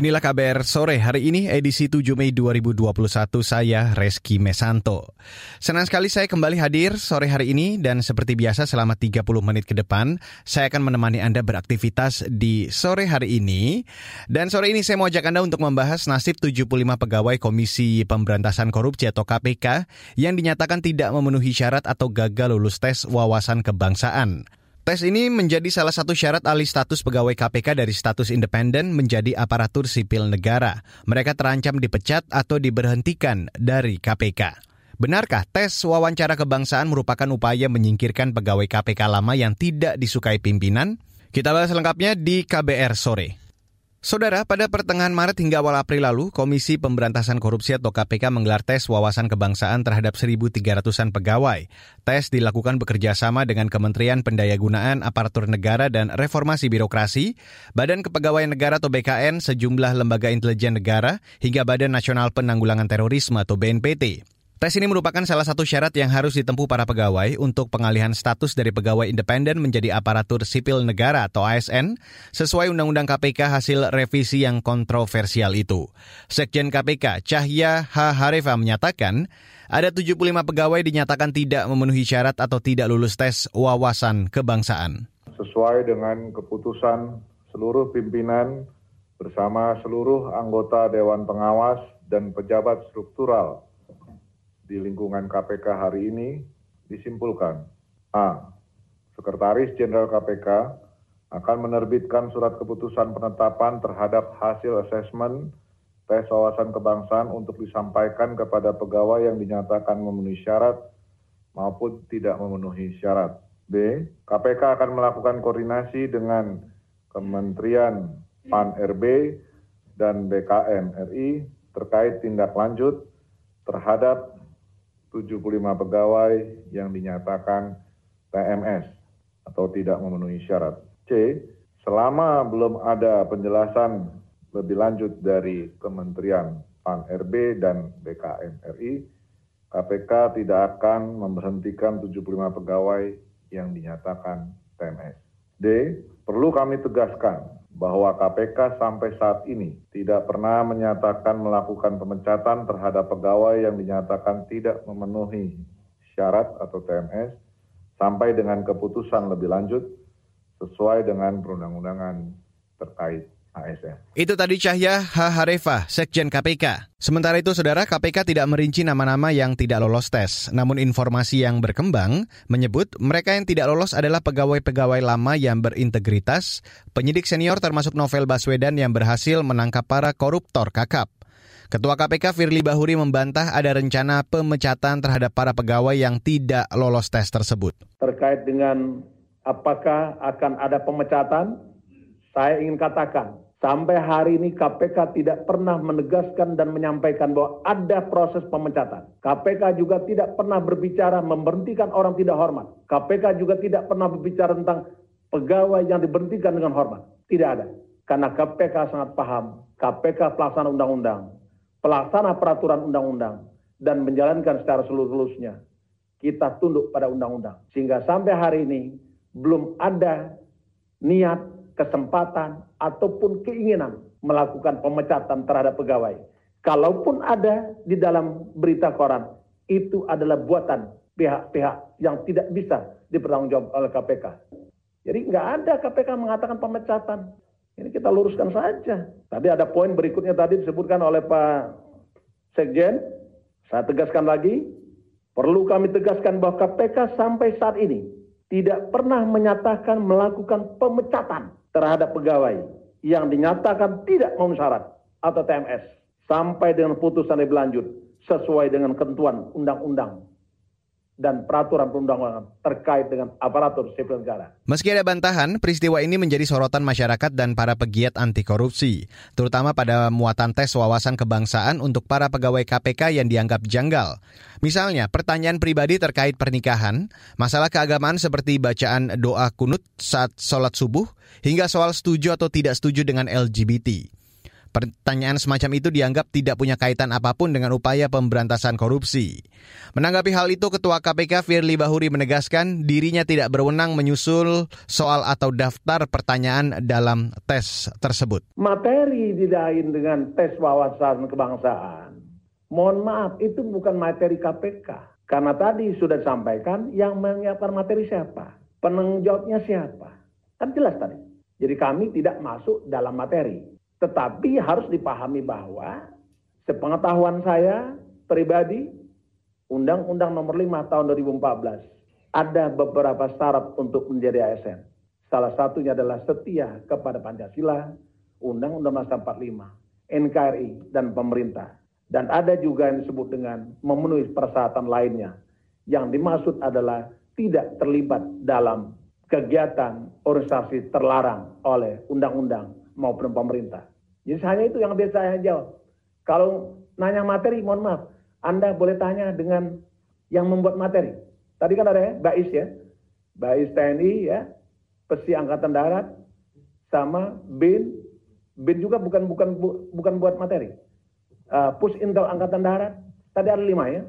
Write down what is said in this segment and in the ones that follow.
Inilah kabar sore hari ini edisi 7 Mei 2021 saya Reski Mesanto. Senang sekali saya kembali hadir sore hari ini dan seperti biasa selama 30 menit ke depan saya akan menemani Anda beraktivitas di sore hari ini. Dan sore ini saya mau ajak Anda untuk membahas nasib 75 pegawai Komisi Pemberantasan Korupsi atau KPK yang dinyatakan tidak memenuhi syarat atau gagal lulus tes wawasan kebangsaan. Tes ini menjadi salah satu syarat alih status pegawai KPK dari status independen menjadi aparatur sipil negara. Mereka terancam dipecat atau diberhentikan dari KPK. Benarkah tes wawancara kebangsaan merupakan upaya menyingkirkan pegawai KPK lama yang tidak disukai pimpinan? Kita bahas lengkapnya di KBR sore. Saudara, pada pertengahan Maret hingga awal April lalu, Komisi Pemberantasan Korupsi atau KPK menggelar tes wawasan kebangsaan terhadap 1.300-an pegawai. Tes dilakukan bekerja sama dengan Kementerian Pendayagunaan Aparatur Negara dan Reformasi Birokrasi, Badan Kepegawaian Negara atau BKN, sejumlah lembaga intelijen negara, hingga Badan Nasional Penanggulangan Terorisme atau BNPT. Tes ini merupakan salah satu syarat yang harus ditempuh para pegawai untuk pengalihan status dari pegawai independen menjadi aparatur sipil negara atau ASN sesuai Undang-Undang KPK hasil revisi yang kontroversial itu. Sekjen KPK Cahya H. Harefa menyatakan ada 75 pegawai dinyatakan tidak memenuhi syarat atau tidak lulus tes wawasan kebangsaan. Sesuai dengan keputusan seluruh pimpinan bersama seluruh anggota Dewan Pengawas dan pejabat struktural di lingkungan KPK hari ini disimpulkan A. Sekretaris Jenderal KPK akan menerbitkan surat keputusan penetapan terhadap hasil asesmen tes wawasan kebangsaan untuk disampaikan kepada pegawai yang dinyatakan memenuhi syarat maupun tidak memenuhi syarat. B. KPK akan melakukan koordinasi dengan Kementerian PAN-RB dan BKN RI terkait tindak lanjut terhadap 75 pegawai yang dinyatakan TMS atau tidak memenuhi syarat. C. Selama belum ada penjelasan lebih lanjut dari Kementerian PAN-RB dan BKN RI, KPK tidak akan memberhentikan 75 pegawai yang dinyatakan TMS. D. Perlu kami tegaskan bahwa KPK sampai saat ini tidak pernah menyatakan melakukan pemecatan terhadap pegawai yang dinyatakan tidak memenuhi syarat atau TMS sampai dengan keputusan lebih lanjut sesuai dengan perundang-undangan terkait. ASN. Itu tadi Cahya H. Harefa, Sekjen KPK. Sementara itu, Saudara, KPK tidak merinci nama-nama yang tidak lolos tes. Namun informasi yang berkembang menyebut mereka yang tidak lolos adalah pegawai-pegawai lama yang berintegritas, penyidik senior termasuk Novel Baswedan yang berhasil menangkap para koruptor kakap. Ketua KPK Firly Bahuri membantah ada rencana pemecatan terhadap para pegawai yang tidak lolos tes tersebut. Terkait dengan apakah akan ada pemecatan, saya ingin katakan, sampai hari ini KPK tidak pernah menegaskan dan menyampaikan bahwa ada proses pemecatan. KPK juga tidak pernah berbicara memberhentikan orang tidak hormat. KPK juga tidak pernah berbicara tentang pegawai yang diberhentikan dengan hormat. Tidak ada. Karena KPK sangat paham, KPK pelaksana undang-undang, pelaksana peraturan undang-undang, dan menjalankan secara seluruh-luruhnya. Kita tunduk pada undang-undang. Sehingga sampai hari ini belum ada niat kesempatan, ataupun keinginan melakukan pemecatan terhadap pegawai. Kalaupun ada di dalam berita koran, itu adalah buatan pihak-pihak yang tidak bisa dipertanggungjawab oleh KPK. Jadi nggak ada KPK mengatakan pemecatan. Ini kita luruskan saja. Tadi ada poin berikutnya tadi disebutkan oleh Pak Sekjen. Saya tegaskan lagi, perlu kami tegaskan bahwa KPK sampai saat ini tidak pernah menyatakan melakukan pemecatan terhadap pegawai yang dinyatakan tidak memenuhi syarat atau TMS sampai dengan putusan lebih lanjut sesuai dengan ketentuan undang-undang dan peraturan perundang-undangan terkait dengan aparatur sipil negara. Meski ada bantahan, peristiwa ini menjadi sorotan masyarakat dan para pegiat anti korupsi, terutama pada muatan tes wawasan kebangsaan untuk para pegawai KPK yang dianggap janggal. Misalnya, pertanyaan pribadi terkait pernikahan, masalah keagamaan seperti bacaan doa kunut saat sholat subuh, hingga soal setuju atau tidak setuju dengan LGBT. Pertanyaan semacam itu dianggap tidak punya kaitan apa pun dengan upaya pemberantasan korupsi. Menanggapi hal itu, Ketua KPK Firly Bahuri menegaskan dirinya tidak berwenang menyusul soal atau daftar pertanyaan dalam tes tersebut. Materi didain dengan tes wawasan kebangsaan. Mohon maaf, itu bukan materi KPK. Karena tadi sudah disampaikan yang menyiapkan materi siapa? Penanggung jawabnya siapa? Kan jelas tadi. Jadi kami tidak masuk dalam materi. Tetapi harus dipahami bahwa sepengetahuan saya pribadi, Undang-Undang Nomor 5 Tahun 2014 ada beberapa syarat untuk menjadi ASN. Salah satunya adalah setia kepada Pancasila, Undang-Undang 45, NKRI, dan pemerintah. Dan ada juga yang disebut dengan memenuhi persyaratan lainnya. Yang dimaksud adalah tidak terlibat dalam kegiatan organisasi terlarang oleh undang-undang maupun pemerintah. Jadi hanya itu yang biasa saya jawab. Kalau nanya materi, mohon maaf, Anda boleh tanya dengan yang membuat materi. Tadi kan ada ya, Bais ya, Bais TNI ya, Pesi Angkatan Darat, sama BIN, BIN juga bukan bukan bukan buat materi. Uh, Pus Intel Angkatan Darat, tadi ada lima ya.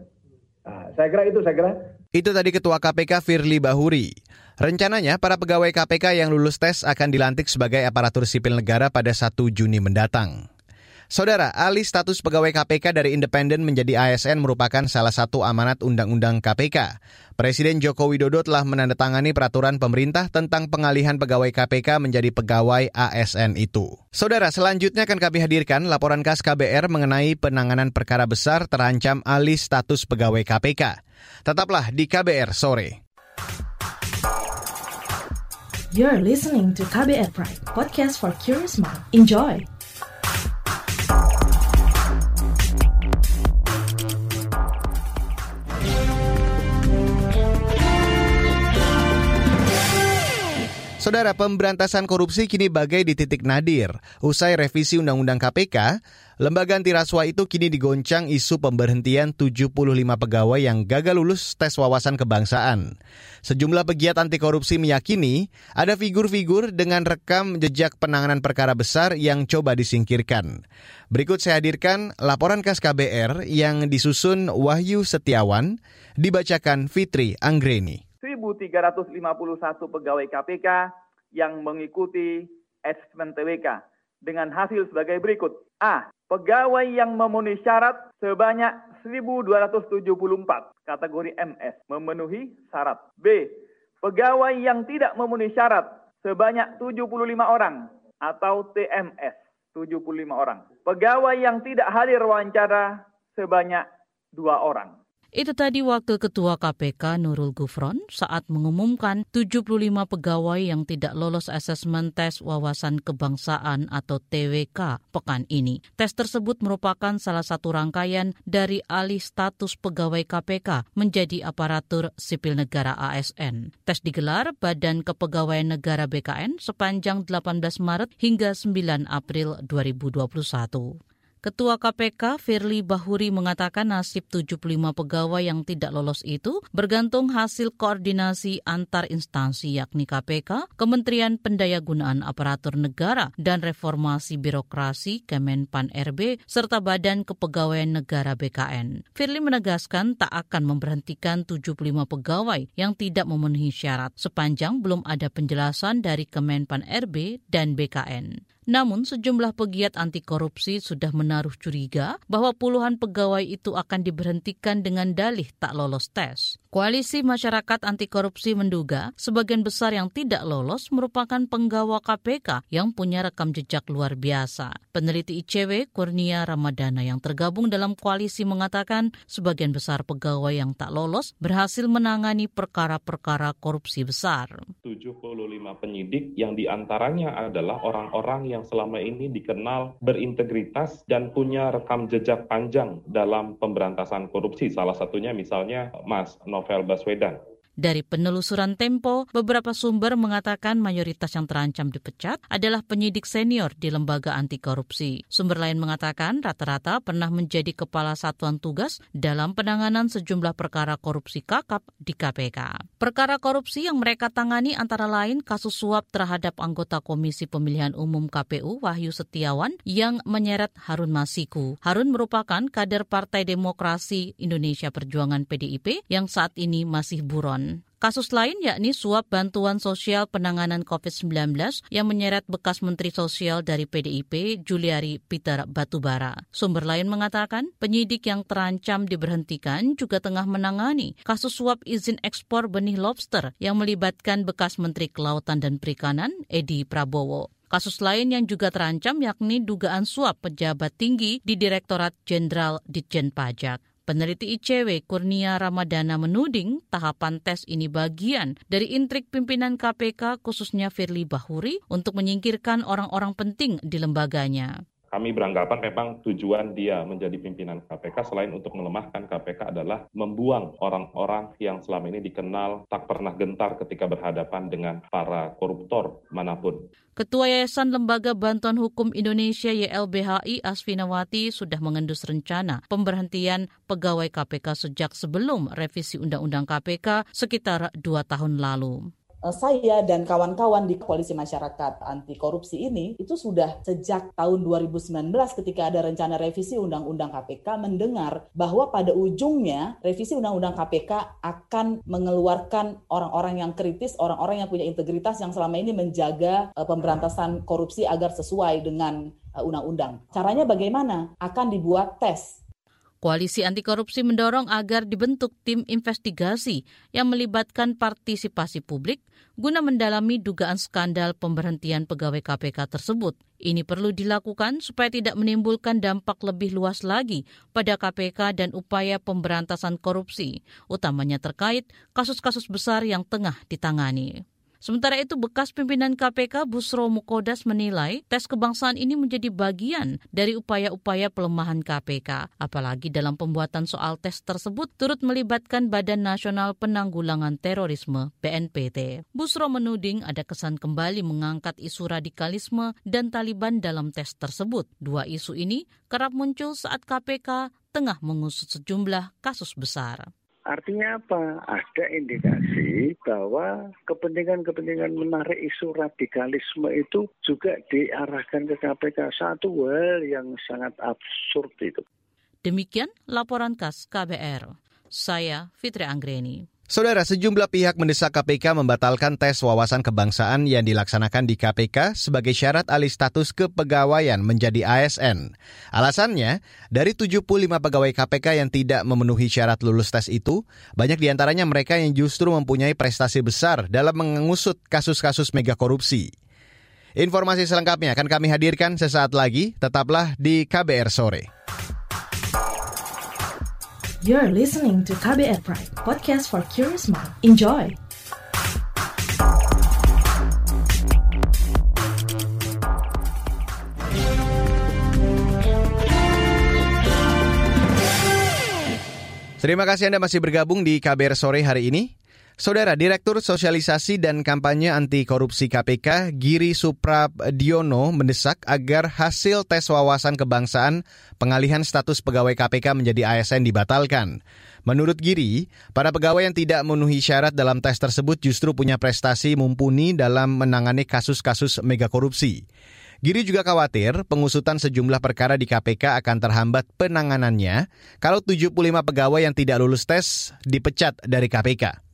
Nah, saya kira itu, saya kira. Itu tadi Ketua KPK Firly Bahuri. Rencananya, para pegawai KPK yang lulus tes akan dilantik sebagai aparatur sipil negara pada 1 Juni mendatang. Saudara, alih status pegawai KPK dari independen menjadi ASN merupakan salah satu amanat Undang-Undang KPK. Presiden Joko Widodo telah menandatangani peraturan pemerintah tentang pengalihan pegawai KPK menjadi pegawai ASN itu. Saudara, selanjutnya akan kami hadirkan laporan khas KBR mengenai penanganan perkara besar terancam alih status pegawai KPK. Tetaplah di KBR sore. You're listening to KBR Pride, podcast for curious mind. Enjoy! Saudara, pemberantasan korupsi kini bagai di titik nadir. Usai revisi Undang-Undang KPK, lembaga anti rasuah itu kini digoncang isu pemberhentian 75 pegawai yang gagal lulus tes wawasan kebangsaan. Sejumlah pegiat anti korupsi meyakini ada figur-figur dengan rekam jejak penanganan perkara besar yang coba disingkirkan. Berikut saya hadirkan laporan khas KBR yang disusun Wahyu Setiawan, dibacakan Fitri Anggreni. 1.351 pegawai KPK yang mengikuti asesmen TWK dengan hasil sebagai berikut. A. Pegawai yang memenuhi syarat sebanyak 1.274 kategori MS memenuhi syarat. B. Pegawai yang tidak memenuhi syarat sebanyak 75 orang atau TMS 75 orang. Pegawai yang tidak hadir wawancara sebanyak dua orang. Itu tadi wakil Ketua KPK Nurul Gufron saat mengumumkan 75 pegawai yang tidak lolos asesmen tes wawasan kebangsaan atau TWK pekan ini. Tes tersebut merupakan salah satu rangkaian dari alih status pegawai KPK menjadi aparatur sipil negara ASN. Tes digelar Badan Kepegawaian Negara BKN sepanjang 18 Maret hingga 9 April 2021. Ketua KPK Firly Bahuri mengatakan nasib 75 pegawai yang tidak lolos itu bergantung hasil koordinasi antar instansi yakni KPK, Kementerian Pendayagunaan Aparatur Negara dan Reformasi Birokrasi Kemenpan RB serta Badan Kepegawaian Negara BKN. Firly menegaskan tak akan memberhentikan 75 pegawai yang tidak memenuhi syarat sepanjang belum ada penjelasan dari Kemenpan RB dan BKN. Namun sejumlah pegiat anti korupsi sudah menaruh curiga bahwa puluhan pegawai itu akan diberhentikan dengan dalih tak lolos tes. Koalisi Masyarakat Anti Korupsi menduga sebagian besar yang tidak lolos merupakan penggawa KPK yang punya rekam jejak luar biasa. Peneliti ICW Kurnia Ramadana yang tergabung dalam koalisi mengatakan sebagian besar pegawai yang tak lolos berhasil menangani perkara-perkara korupsi besar. 75 penyidik yang di antaranya adalah orang-orang yang selama ini dikenal berintegritas dan punya rekam jejak panjang dalam pemberantasan korupsi. Salah satunya misalnya Mas Novel Baswedan. Dari penelusuran Tempo, beberapa sumber mengatakan mayoritas yang terancam dipecat adalah penyidik senior di lembaga anti korupsi. Sumber lain mengatakan rata-rata pernah menjadi kepala satuan tugas dalam penanganan sejumlah perkara korupsi kakap di KPK. Perkara korupsi yang mereka tangani antara lain kasus suap terhadap anggota Komisi Pemilihan Umum KPU Wahyu Setiawan yang menyeret Harun Masiku. Harun merupakan kader Partai Demokrasi Indonesia Perjuangan PDIP yang saat ini masih buron. Kasus lain yakni suap bantuan sosial penanganan COVID-19 yang menyeret bekas Menteri Sosial dari PDIP, Juliari Peter Batubara. Sumber lain mengatakan penyidik yang terancam diberhentikan juga tengah menangani kasus suap izin ekspor benih lobster yang melibatkan bekas Menteri Kelautan dan Perikanan, Edi Prabowo. Kasus lain yang juga terancam yakni dugaan suap pejabat tinggi di Direktorat Jenderal Ditjen Pajak. Peneliti ICW Kurnia Ramadana menuding tahapan tes ini bagian dari intrik pimpinan KPK khususnya Firly Bahuri untuk menyingkirkan orang-orang penting di lembaganya kami beranggapan memang tujuan dia menjadi pimpinan KPK selain untuk melemahkan KPK adalah membuang orang-orang yang selama ini dikenal tak pernah gentar ketika berhadapan dengan para koruptor mana pun. Ketua Yayasan Lembaga Bantuan Hukum Indonesia YLBHI Asfinawati sudah mengendus rencana pemberhentian pegawai KPK sejak sebelum revisi Undang-Undang KPK sekitar dua tahun lalu. Eh, saya dan kawan-kawan di Koalisi Masyarakat Anti Korupsi ini itu sudah sejak tahun 2019 ketika ada rencana revisi Undang-Undang KPK mendengar bahwa pada ujungnya revisi Undang-Undang KPK akan mengeluarkan orang-orang yang kritis, orang-orang yang punya integritas yang selama ini menjaga uh, pemberantasan korupsi agar sesuai dengan uh, undang-undang. Caranya bagaimana? Akan dibuat tes Koalisi anti korupsi mendorong agar dibentuk tim investigasi yang melibatkan partisipasi publik guna mendalami dugaan skandal pemberhentian pegawai KPK tersebut. Ini perlu dilakukan supaya tidak menimbulkan dampak lebih luas lagi pada KPK dan upaya pemberantasan korupsi, utamanya terkait kasus-kasus besar yang tengah ditangani. Sementara itu, bekas pimpinan KPK Busro Mukodas menilai tes kebangsaan ini menjadi bagian dari upaya-upaya pelemahan KPK. Apalagi dalam pembuatan soal tes tersebut turut melibatkan Badan Nasional Penanggulangan Terorisme BNPT. Busro menuding ada kesan kembali mengangkat isu radikalisme dan Taliban dalam tes tersebut. Dua isu ini kerap muncul saat KPK tengah mengusut sejumlah kasus besar. Artinya apa? Ada indikasi bahwa kepentingan-kepentingan menarik isu radikalisme itu juga diarahkan ke KPK. Satu hal yang sangat absurd itu. Demikian laporan khas KBR. Saya Fitri Anggreni. Saudara, sejumlah pihak mendesak KPK membatalkan tes wawasan kebangsaan yang dilaksanakan di KPK sebagai syarat alih status kepegawaian menjadi ASN. Alasannya, dari 75 pegawai KPK yang tidak memenuhi syarat lulus tes itu, banyak di antaranya mereka yang justru mempunyai prestasi besar dalam mengusut kasus-kasus mega korupsi. Informasi selengkapnya akan kami hadirkan sesaat lagi, tetaplah di KBR Sore. You're listening to KBR Pride, podcast for curious mind. Enjoy! Terima kasih Anda masih bergabung di KBR sore hari ini. Saudara Direktur Sosialisasi dan Kampanye Anti Korupsi KPK Giri Suprabdiono mendesak agar hasil tes wawasan kebangsaan pengalihan status pegawai KPK menjadi ASN dibatalkan. Menurut Giri, para pegawai yang tidak memenuhi syarat dalam tes tersebut justru punya prestasi mumpuni dalam menangani kasus-kasus mega korupsi. Giri juga khawatir pengusutan sejumlah perkara di KPK akan terhambat penanganannya kalau 75 pegawai yang tidak lulus tes dipecat dari KPK.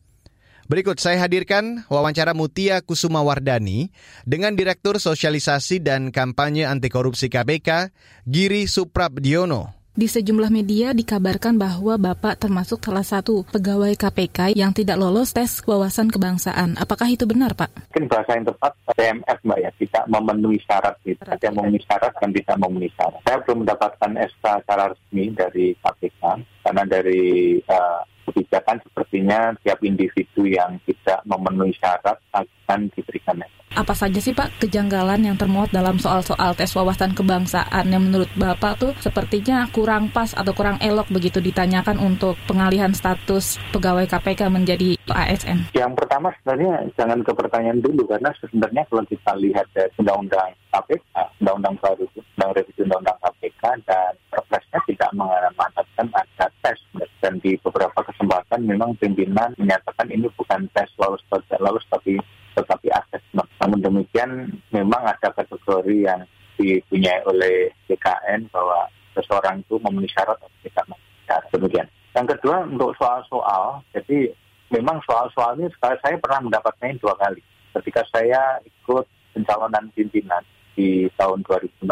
Berikut saya hadirkan wawancara Mutia Kusuma Wardani dengan Direktur Sosialisasi dan Kampanye Anti Korupsi KPK, Giri Suprabdiono. Di sejumlah media dikabarkan bahwa Bapak termasuk salah satu pegawai KPK yang tidak lolos tes wawasan kebangsaan. Apakah itu benar, Pak? Mungkin bahasa yang tepat TMS, Mbak ya, tidak memenuhi syarat. Gitu. Ada yang memenuhi syarat dan tidak memenuhi syarat. Saya belum mendapatkan SK secara resmi dari KPK, karena dari uh, kebijakan sepertinya tiap individu yang tidak memenuhi syarat akan diberikan Apa saja sih Pak kejanggalan yang termuat dalam soal-soal tes wawasan kebangsaan yang menurut Bapak tuh sepertinya kurang pas atau kurang elok begitu ditanyakan untuk pengalihan status pegawai KPK menjadi ASN? Yang pertama sebenarnya jangan ke pertanyaan dulu karena sebenarnya kalau kita lihat dari undang-undang KPK, undang-undang baru, undang revisi undang-undang KPK dan perpresnya tidak mengamanatkan ada tes dan di beberapa kesempatan memang pimpinan menyatakan ini bukan tes lolos tidak lolos tapi tetapi asesmen. Namun demikian memang ada kategori yang dipunyai oleh BKN bahwa seseorang itu memenuhi syarat atau tidak memenuhi syarat. Demikian. Yang kedua untuk soal-soal, jadi memang soal-soal ini saya pernah mendapatnya dua kali. Ketika saya ikut pencalonan pimpinan di tahun 2019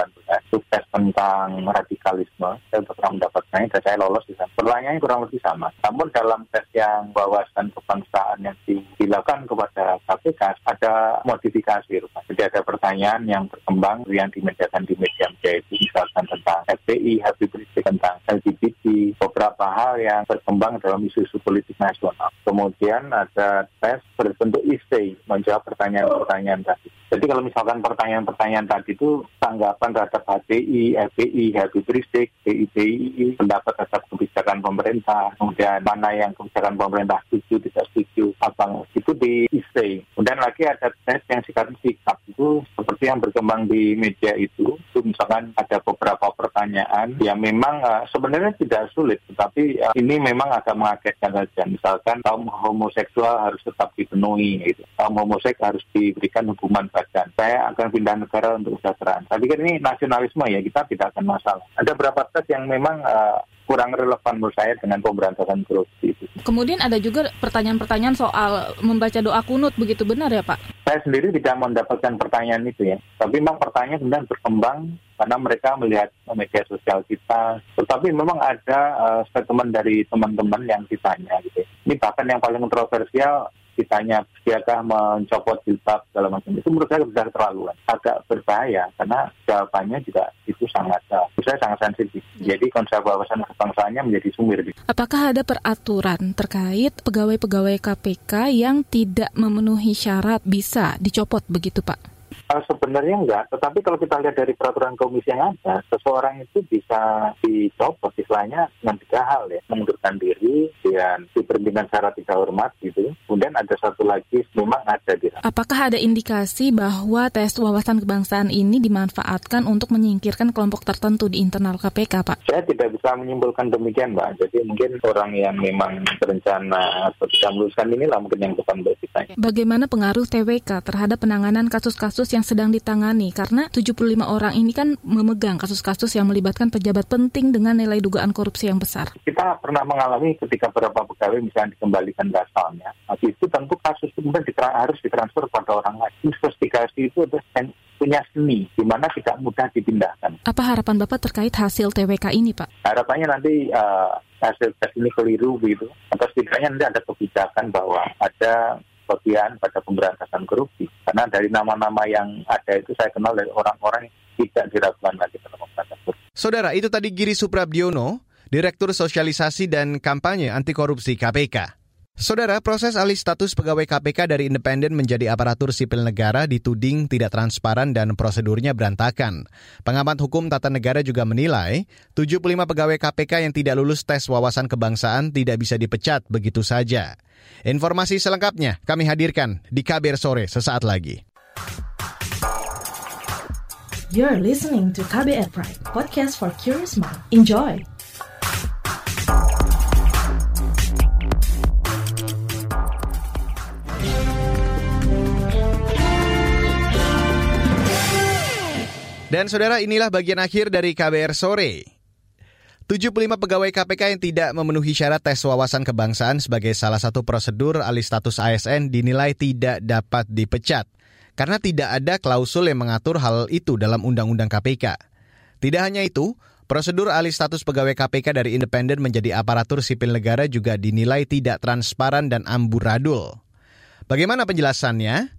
sukses tentang radikalisme saya pernah mendapatkannya dan saya lolos di sana. Pertanyaannya kurang lebih sama. Namun dalam tes yang wawasan kebangsaan yang dilakukan kepada KPK ada modifikasi. Jadi ada pertanyaan yang berkembang yang dimediakan di media media itu misalkan tentang FPI, Habib Rizik, tentang LGBT, beberapa hal yang berkembang dalam isu-isu politik nasional. Kemudian ada tes berbentuk essay menjawab pertanyaan-pertanyaan tadi. Jadi kalau misalkan pertanyaan-pertanyaan tadi itu tanggapan terhadap HTI, FPI, Habib Rizik, BIPI, pendapat terhadap kebijakan pemerintah, kemudian mana yang kebijakan pemerintah setuju, tidak setuju, apa itu di essay. Kemudian lagi ada tes yang sifatnya sikap itu seperti yang berkembang di media itu, itu misalkan ada beberapa pertanyaan yang memang uh, sebenarnya tidak sulit, tetapi uh, ini memang agak mengagetkan saja. Misalkan kaum homoseksual harus tetap dipenuhi, gitu. kaum homoseks harus diberikan hukuman dan saya akan pindah negara untuk kesejahteraan. Tapi kan ini nasionalisme ya, kita tidak akan masalah. Ada beberapa tes yang memang uh, kurang relevan menurut saya dengan pemberantasan korupsi itu. Kemudian ada juga pertanyaan-pertanyaan soal membaca doa kunut, begitu benar ya Pak? Saya sendiri tidak mendapatkan pertanyaan itu ya. Tapi memang pertanyaan kemudian berkembang karena mereka melihat media sosial kita. Tetapi memang ada uh, statement dari teman-teman yang ditanya gitu. Ini bahkan yang paling kontroversial ditanya siapakah mencopot jilbab segala macam itu menurut saya sudah terlalu agak berbahaya karena jawabannya juga itu sangat uh, saya sangat sensitif. Jadi konsep wawasan kebangsaannya menjadi sumir. Apakah ada peraturan terkait pegawai-pegawai KPK yang tidak memenuhi syarat bisa dicopot begitu Pak? Uh, sebenarnya enggak, tetapi kalau kita lihat dari peraturan komisi yang ada, seseorang itu bisa dicopot istilahnya dengan tiga hal ya, mengundurkan diri dan diberhentikan secara tidak hormat gitu. Kemudian ada satu lagi memang ada di Apakah ada indikasi bahwa tes wawasan kebangsaan ini dimanfaatkan untuk menyingkirkan kelompok tertentu di internal KPK, Pak? Saya tidak bisa menyimpulkan demikian, Mbak. Jadi mungkin orang yang memang berencana atau bisa meluluskan inilah mungkin yang depan kita. Bagaimana pengaruh TWK terhadap penanganan kasus-kasus yang sedang ditangani karena 75 orang ini kan memegang kasus-kasus yang melibatkan pejabat penting dengan nilai dugaan korupsi yang besar. Kita pernah mengalami ketika beberapa pegawai misalnya dikembalikan ke asalnya, habis itu tentu kasus itu kemudian harus ditransfer pada orang lain. Investigasi itu ada punya seni, di mana tidak mudah dipindahkan. Apa harapan Bapak terkait hasil TWK ini, Pak? Harapannya nanti uh, hasil tes ini keliru gitu, atau setidaknya nanti ada kebijakan bahwa ada bagian pada pemberantasan korupsi. Karena dari nama-nama yang ada itu saya kenal dari orang-orang yang tidak diragukan lagi dalam pemberantasan. Saudara, itu tadi Giri Suprabdiono, Direktur Sosialisasi dan Kampanye Anti Korupsi KPK. Saudara, proses alih status pegawai KPK dari independen menjadi aparatur sipil negara dituding tidak transparan dan prosedurnya berantakan. Pengamat hukum tata negara juga menilai 75 pegawai KPK yang tidak lulus tes wawasan kebangsaan tidak bisa dipecat begitu saja. Informasi selengkapnya kami hadirkan di KBR Sore sesaat lagi. You're listening to KBR Pride, podcast for curious mind. Enjoy! Dan saudara inilah bagian akhir dari KBR Sore. 75 pegawai KPK yang tidak memenuhi syarat tes wawasan kebangsaan sebagai salah satu prosedur alih status ASN dinilai tidak dapat dipecat karena tidak ada klausul yang mengatur hal itu dalam Undang-Undang KPK. Tidak hanya itu, prosedur alih status pegawai KPK dari independen menjadi aparatur sipil negara juga dinilai tidak transparan dan amburadul. Bagaimana penjelasannya?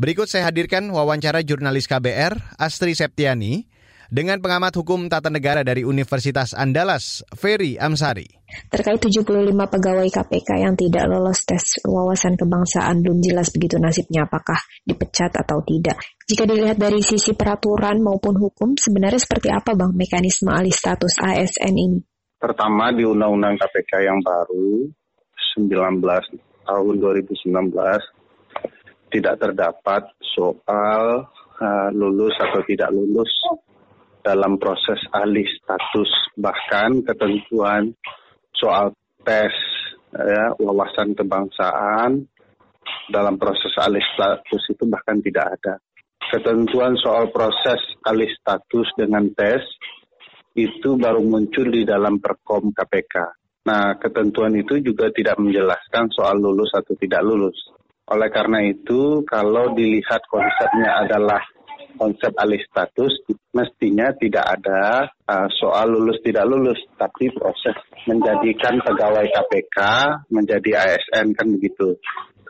Berikut saya hadirkan wawancara jurnalis KBR Astri Septiani dengan pengamat hukum tata negara dari Universitas Andalas, Ferry Amsari. Terkait 75 pegawai KPK yang tidak lolos tes wawasan kebangsaan belum jelas begitu nasibnya apakah dipecat atau tidak. Jika dilihat dari sisi peraturan maupun hukum, sebenarnya seperti apa Bang mekanisme alih status ASN ini? Pertama di Undang-Undang KPK yang baru 19 tahun 2019 tidak terdapat soal uh, lulus atau tidak lulus dalam proses alih status bahkan ketentuan soal tes ya, wawasan kebangsaan dalam proses alih status itu bahkan tidak ada. Ketentuan soal proses alih status dengan tes itu baru muncul di dalam Perkom KPK. Nah, ketentuan itu juga tidak menjelaskan soal lulus atau tidak lulus. Oleh karena itu, kalau dilihat konsepnya adalah konsep alih status, mestinya tidak ada uh, soal lulus tidak lulus, tapi proses menjadikan pegawai KPK menjadi ASN kan begitu.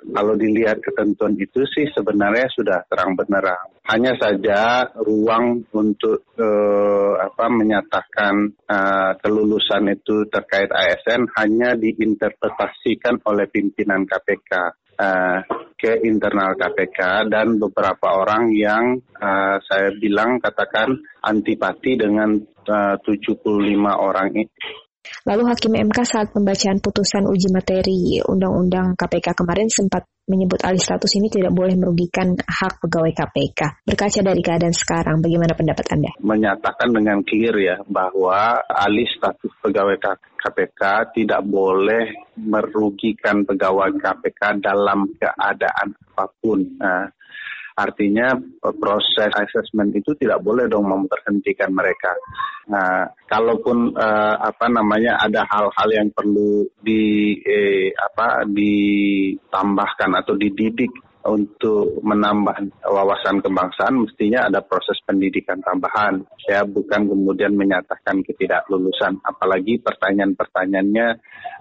Kalau dilihat ketentuan itu sih sebenarnya sudah terang benerang. Hanya saja ruang untuk uh, apa menyatakan uh, kelulusan itu terkait ASN hanya diinterpretasikan oleh pimpinan KPK uh, ke internal KPK dan beberapa orang yang uh, saya bilang katakan antipati dengan eh, uh, 75 orang ini. Lalu Hakim MK saat pembacaan putusan uji materi Undang-Undang KPK kemarin sempat menyebut alih status ini tidak boleh merugikan hak pegawai KPK. Berkaca dari keadaan sekarang, bagaimana pendapat Anda? Menyatakan dengan clear ya bahwa alih status pegawai KPK tidak boleh merugikan pegawai KPK dalam keadaan apa pun. Nah, Artinya proses assessment itu tidak boleh dong memberhentikan mereka. Nah, kalaupun uh, apa namanya ada hal-hal yang perlu di eh, apa ditambahkan atau dididik untuk menambah wawasan kebangsaan mestinya ada proses pendidikan tambahan ya bukan kemudian menyatakan ketidaklulusan apalagi pertanyaan-pertanyaannya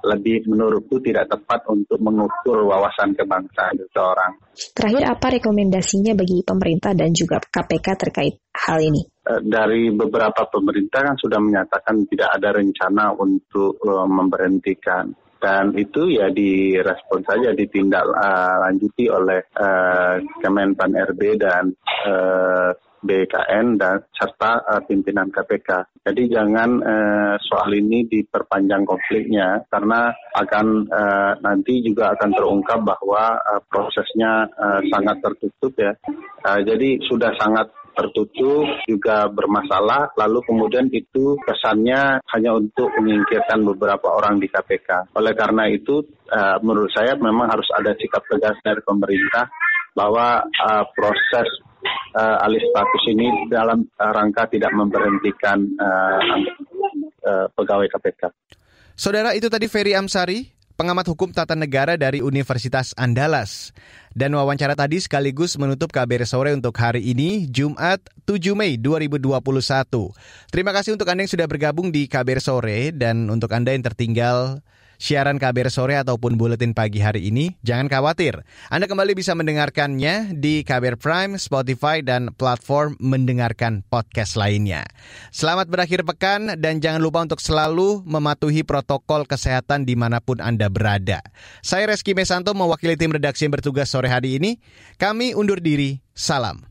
lebih menurutku tidak tepat untuk mengukur wawasan kebangsaan seseorang. Terakhir apa rekomendasinya bagi pemerintah dan juga KPK terkait hal ini? Eh, dari beberapa pemerintah kan sudah menyatakan tidak ada rencana untuk uh, memberhentikan dan itu ya direspon saja ditindak uh, lanjuti oleh uh, Kemenpan RB dan uh, BKN dan serta uh, pimpinan KPK. Jadi jangan uh, soal ini diperpanjang konfliknya karena akan uh, nanti juga akan terungkap bahwa uh, prosesnya uh, sangat tertutup ya. Uh, jadi sudah sangat tertutup juga bermasalah lalu kemudian itu kesannya hanya untuk menyingkirkan beberapa orang di KPK. Oleh karena itu uh, menurut saya memang harus ada sikap tegas dari pemerintah bahwa uh, proses uh, alih status ini dalam rangka tidak memberhentikan uh, uh, pegawai KPK. Saudara itu tadi Ferry Amsari, pengamat hukum tata negara dari Universitas Andalas. Dan wawancara tadi sekaligus menutup KBR Sore untuk hari ini, Jumat 7 Mei 2021. Terima kasih untuk Anda yang sudah bergabung di KBR Sore dan untuk Anda yang tertinggal siaran KBR sore ataupun buletin pagi hari ini, jangan khawatir. Anda kembali bisa mendengarkannya di KBR Prime, Spotify, dan platform mendengarkan podcast lainnya. Selamat berakhir pekan dan jangan lupa untuk selalu mematuhi protokol kesehatan di mana pun Anda berada. Saya Reski Mesanto mewakili tim redaksi yang bertugas sore hari ini. Kami undur diri. Salam.